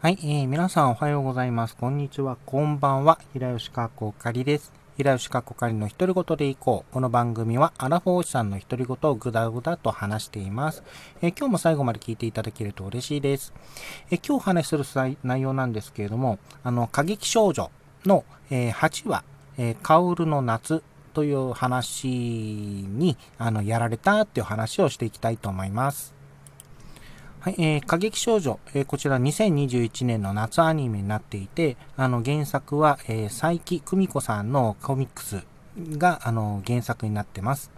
はい、えー、皆さんおはようございます。こんにちは、こんばんは。平吉かっこかりです。平吉かっこかりの独り言でいこう。この番組はアラフォーシさんの独り言をぐだぐだと話しています。えー、今日も最後まで聞いていただけると嬉しいです。えー、今日お話しする内容なんですけれども、あの、過激少女の、えー、8話、えー、薫の夏という話に、あの、やられたっていう話をしていきたいと思います。はい、えー、過激少女、えー、こちら2021年の夏アニメになっていて、あの原作は、えー、佐伯久美子さんのコミックスがあの原作になってます。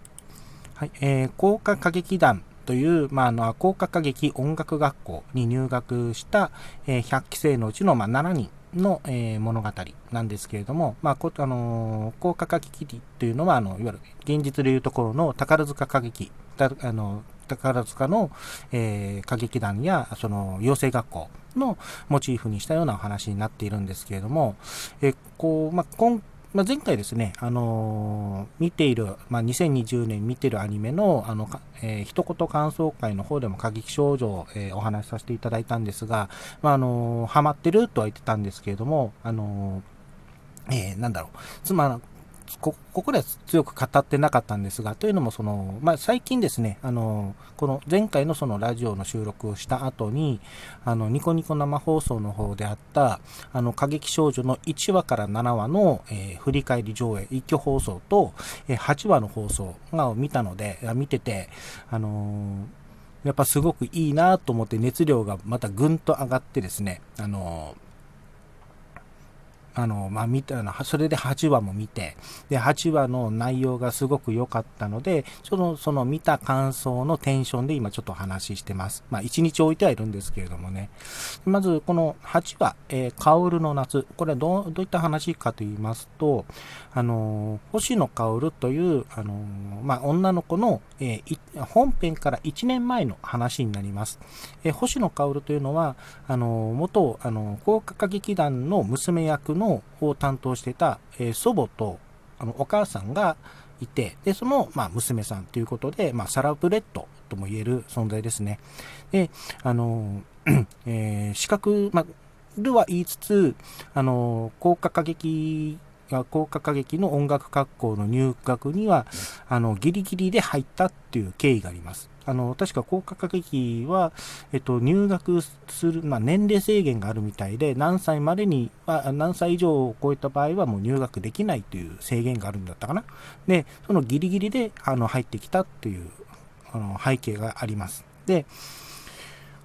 はい、えー、高化歌劇団という、まあ、あの、高化歌劇音楽学校に入学した、えー、100期生のうちの、まあ、7人の、えー、物語なんですけれども、まあ、こあのー、高価歌劇というのは、あの、いわゆる現実でいうところの宝塚歌劇、あの、宝塚の、えー、歌劇団や、その、養成学校のモチーフにしたようなお話になっているんですけれども、えこう、まあ、今まあ、前回ですね、あのー、見ている、まあ、2020年見ているアニメの、あの、えー、一言感想会の方でも過激少女を、えー、お話しさせていただいたんですが、まあ、あのー、ハマってるとは言ってたんですけれども、あのえー、なんだろう、つまこここでは強く語ってなかったんですが、というのもその、まあ、最近ですね、あの、この前回のそのラジオの収録をした後に、あの、ニコニコ生放送の方であった、あの、過激少女の1話から7話の、えー、振り返り上映、一挙放送と、えー、8話の放送が見たので、見てて、あのー、やっぱすごくいいなと思って熱量がまたぐんと上がってですね、あのーあの、まあ、見たの、それで8話も見て、で、8話の内容がすごく良かったので、その、その見た感想のテンションで今ちょっと話してます。まあ、1日置いてはいるんですけれどもね。まず、この8話、えー、薫の夏。これはどう、どういった話かと言いますと、あの、星野薫という、あの、まあ、女の子の、えー、本編から1年前の話になります。え、星野薫というのは、あの、元、あの、高歌歌劇団の娘役のを担当していた、え、祖母とあのお母さんがいて、で、その、まあ、娘さんということで、まあ、サラブレッドとも言える存在ですね。で、あの、えー、資格、まあ、るは言いつつ、あの、高価歌劇高価歌劇の音楽学校の入学には、あの、ギリギリで入ったっていう経緯があります。あの、確か高価格劇は、えっと、入学する、まあ、年齢制限があるみたいで、何歳までに、あ何歳以上を超えた場合はもう入学できないという制限があるんだったかな。で、そのギリギリで、あの、入ってきたっていう、あの、背景があります。で、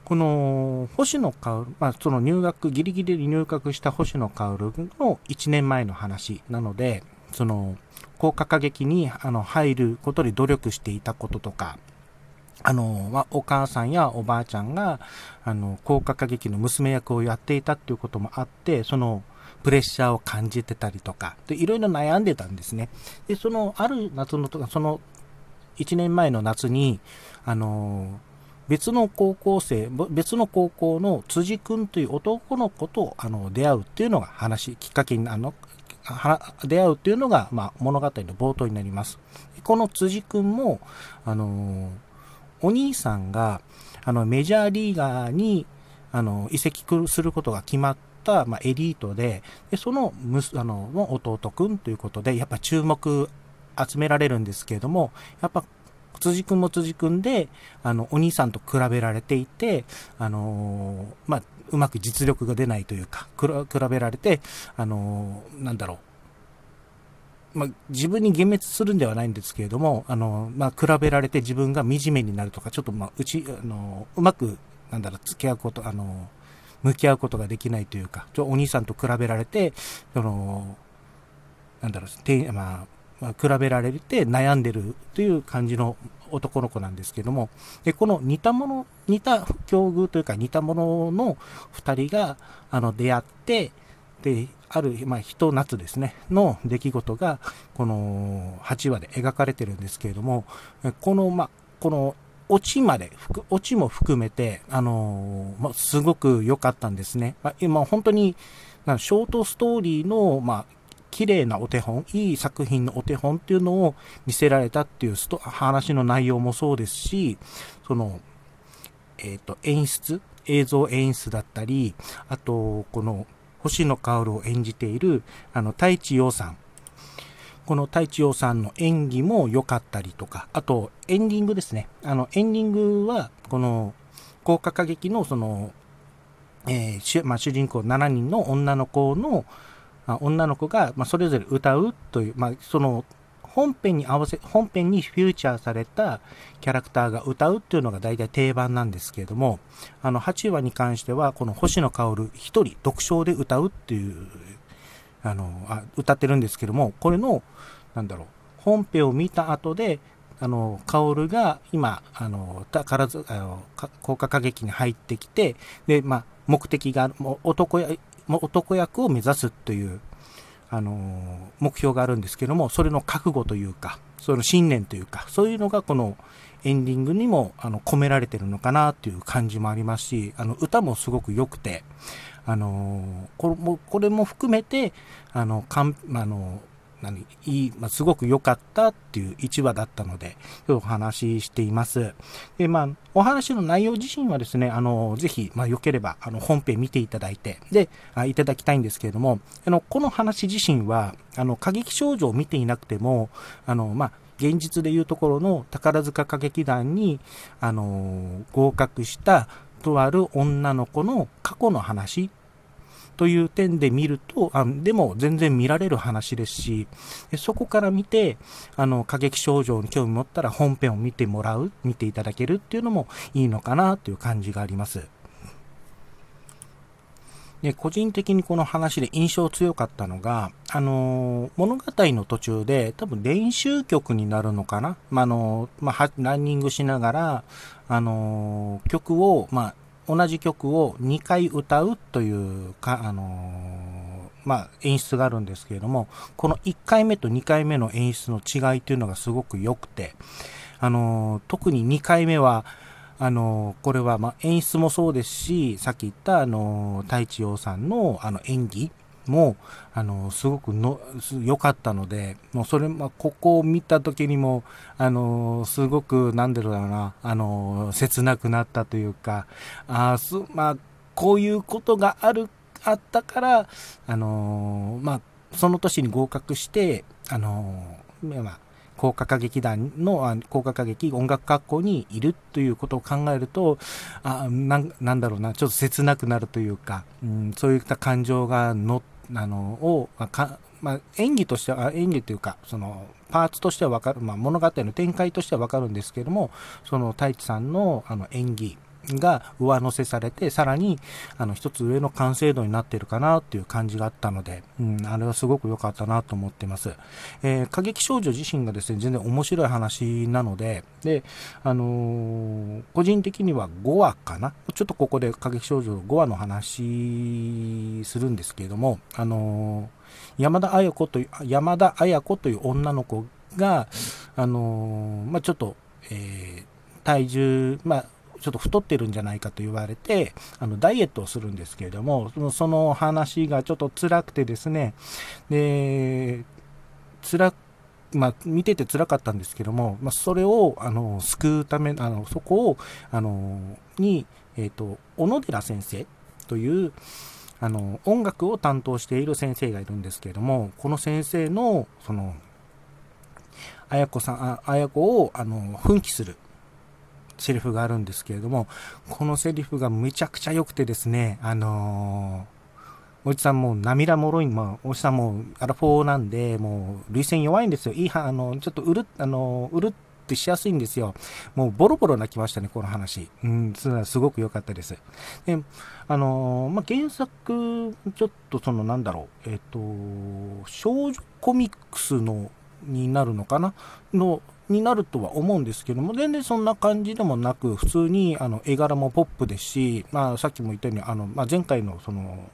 この星野薫、まあ、その入学、ギリギリで入学した星野薫の1年前の話なので、その、高価歌劇にあの入ることで努力していたこととか、あの、まあ、お母さんやおばあちゃんが、あの、高価歌劇の娘役をやっていたっていうこともあって、その、プレッシャーを感じてたりとか、で、いろいろ悩んでたんですね。で、その、ある夏のとか、その、1年前の夏に、あの、別の高校生、別の高校の辻君という男の子と、あの、出会うっていうのが話、きっかけに、あの、出会うっていうのが、まあ、物語の冒頭になります。この辻君も、あのお兄さんが、あの、メジャーリーガーに、あの、移籍することが決まった、まあ、エリートで、でその、むあ、の弟くんということで、やっぱ注目集められるんですけれども、やっぱ、辻くんも辻くんで、あの、お兄さんと比べられていて、あのまあ、うまく実力が出ないというか、比べられて、あのなんだろう、まあ、自分に幻滅するんではないんですけれども、あの、まあ、比べられて自分が惨めになるとか、ちょっと、まあ、うち、あの、うまく、なんだろう、付き合うこと、あの、向き合うことができないというか、ちょお兄さんと比べられて、その、なんだろう、て、まあ、比べられて悩んでるという感じの男の子なんですけども、で、この似たもの、似た境遇というか似たものの二人が、あの、出会って、で、ある、まあ、ひと夏ですね、の出来事が、この8話で描かれてるんですけれども、この、まあ、この、オチまで、オチも含めて、あのー、まあ、すごく良かったんですね。まあ、今、本当に、ショートストーリーの、まあ、綺麗なお手本、いい作品のお手本っていうのを見せられたっていう話の内容もそうですし、その、えっ、ー、と、演出、映像演出だったり、あと、この星野薫を演じている、あの、太一洋さん。この太一洋さんの演技も良かったりとか、あと、エンディングですね。あの、エンディングは、この、高価歌劇の、その、えーまあ、主人公7人の女の子の、女の子が、まあ、それぞれ歌うという、まあ、その本編に合わせ、本編にフューチャーされたキャラクターが歌うっていうのが大体定番なんですけれども、あの、8話に関しては、この星野薫一人独唱で歌うっていう、あのあ、歌ってるんですけども、これの、なんだろう、本編を見た後で、あの、薫が今、あの、宝塚、あの、高架歌劇に入ってきて、で、まあ、目的が、もう男や、男役を目指すという、あの目標があるんですけども、それの覚悟というか、その信念というか、そういうのがこのエンディングにもあの込められてるのかなっていう感じもありますし、あの歌もすごく良くて、あのこれもこれも含めて、あの、かんあの何いい、まあ、すごく良かったっていう1話だったので、お話ししています。で、まあ、お話の内容自身はですね、あの、ぜひ、まあ、良ければ、あの、本編見ていただいて、で、あいただきたいんですけれども、あの、この話自身は、あの、過激少女を見ていなくても、あの、まあ、現実でいうところの宝塚歌劇団に、あの合格したとある女の子の過去の話という点で見ると、あでも全然見られる話ですし、そこから見て、あの、過激症状に興味持ったら本編を見てもらう、見ていただけるっていうのもいいのかなという感じがあります。で個人的にこの話で印象強かったのが、あのー、物語の途中で多分練習曲になるのかな、まあ、の、まあ、ランニングしながら、あのー、曲を、まあ、同じ曲を2回歌うというか、あのー、まあ、演出があるんですけれども、この1回目と2回目の演出の違いというのがすごく良くて、あのー、特に2回目は、あのー、これは、ま演出もそうですし、さっき言った、あの太一洋さんの、あの、演技、も、あの、すごくの、良かったので、もうそれ、まあ、ここを見た時にも、あの、すごく、なんだろうな、あの、切なくなったというか、あす、まあ、こういうことがある、あったから、あの、まあ、その年に合格して、あの、まあ、高価歌劇団の、高価歌劇音楽学校にいるということを考えると、あななんだろうな、ちょっと切なくなるというか、うん、そういった感情が乗って、あの、を、まあ、かまあ、演技としては、演技というか、その、パーツとしてはわかる、まあ、物語の展開としてはわかるんですけども、その、太一さんの、あの、演技、が上乗せされて、さらに、あの、一つ上の完成度になってるかなっていう感じがあったので、うん、あれはすごく良かったなと思ってます。えー、過激少女自身がですね、全然面白い話なので、で、あのー、個人的には5話かなちょっとここで過激少女5話の話するんですけれども、あのー、山田彩子という、山田彩子という女の子が、あのまあ、ちょっと、え体重、まあ、ちょっと太ってるんじゃないかと言われて、あの、ダイエットをするんですけれども、その話がちょっと辛くてですね、で、辛まあ、見てて辛かったんですけども、まあ、それを、あの、救うため、あの、そこを、あの、に、えっ、ー、と、小野寺先生という、あの、音楽を担当している先生がいるんですけれども、この先生の、その、綾子さん、綾子を、あの、奮起するセリフがあるんですけれども、このセリフがめちゃくちゃ良くてですね、あのー、おじさんもう涙もろい、まあ、おじさんもアラフォーなんで、もう、涙腺弱いんですよ。いいは、あの、ちょっとうる、あの、うるってしやすいんですよ。もうボロボロ泣きましたね、この話。うん、すごく良かったです。で、あの、まあ、原作、ちょっとそのなんだろう、えっ、と、少女コミックスの、になるのかな？のになるとは思うんですけども、全然そんな感じでもなく、普通にあの絵柄もポップですし、まあ、さっきも言ったように、あのまあ、前回のその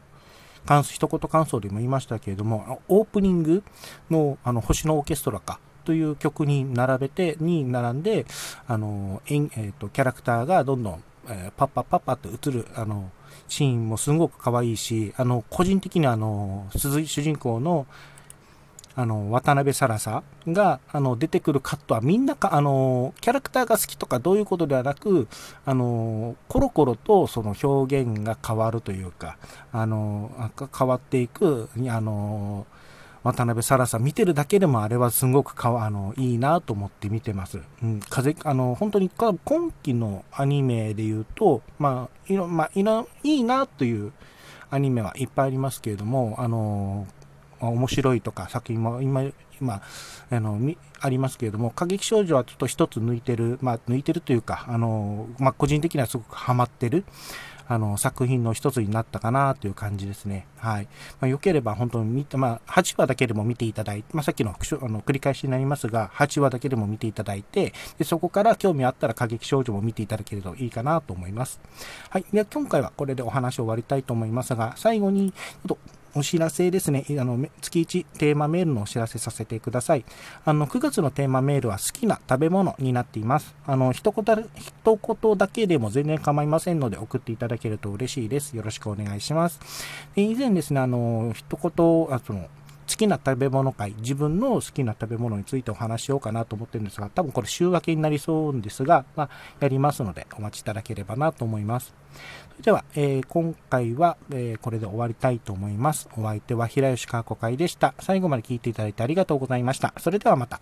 一言感想でも言いましたけれども、オープニングのあの星のオーケストラかという曲に並べて、に並んで、あの、えーと、キャラクターがどんどん、えー、パッパッパッパって映る、あの、シーンもすごく可愛いし、あの、個人的にあの、主人公の、あの、渡辺サラサが、あの、出てくるカットはみんなか、あの、キャラクターが好きとかどういうことではなく、あの、コロコロとその表現が変わるというか、あの、変わっていく、あの、渡辺サラさん見てるだけでもあれはすごくかあのいいなと思って見てます。うん、風あの本当に今期のアニメで言うと、まあ、いろ、まあ、いろ、いいなというアニメはいっぱいありますけれども、あの、面白いとか作品も今、今、あの、ありますけれども、過激少女はちょっと一つ抜いてる、まあ、抜いてるというか、あの、まあ、個人的にはすごくハマってる、あの、作品の一つになったかなという感じですね。はい。まあ、良ければ本当に見て、まあ、8話だけでも見ていただいて、まあ、さっきのあの繰り返しになりますが、8話だけでも見ていただいて、でそこから興味あったら過激少女も見ていただけるといいかなと思います。はい。で、今回はこれでお話を終わりたいと思いますが、最後に、ちょっとお知らせですね。あの、月1テーマメールのお知らせさせてください。あの、9月のテーマメールは好きな食べ物になっています。あの、一言、一言だけでも全然構いませんので送っていただけると嬉しいです。よろしくお願いします。で以前ですね、あの、一言、あその、きな食べ物会、自分の好きな食べ物についてお話しようかなと思ってるんですが、多分これ週明けになりそうですが、まあ、やりますのでお待ちいただければなと思います。それでは、えー、今回は、えー、これで終わりたいと思います。お相手は平吉川子会でした。最後まで聞いていただいてありがとうございました。それではまた。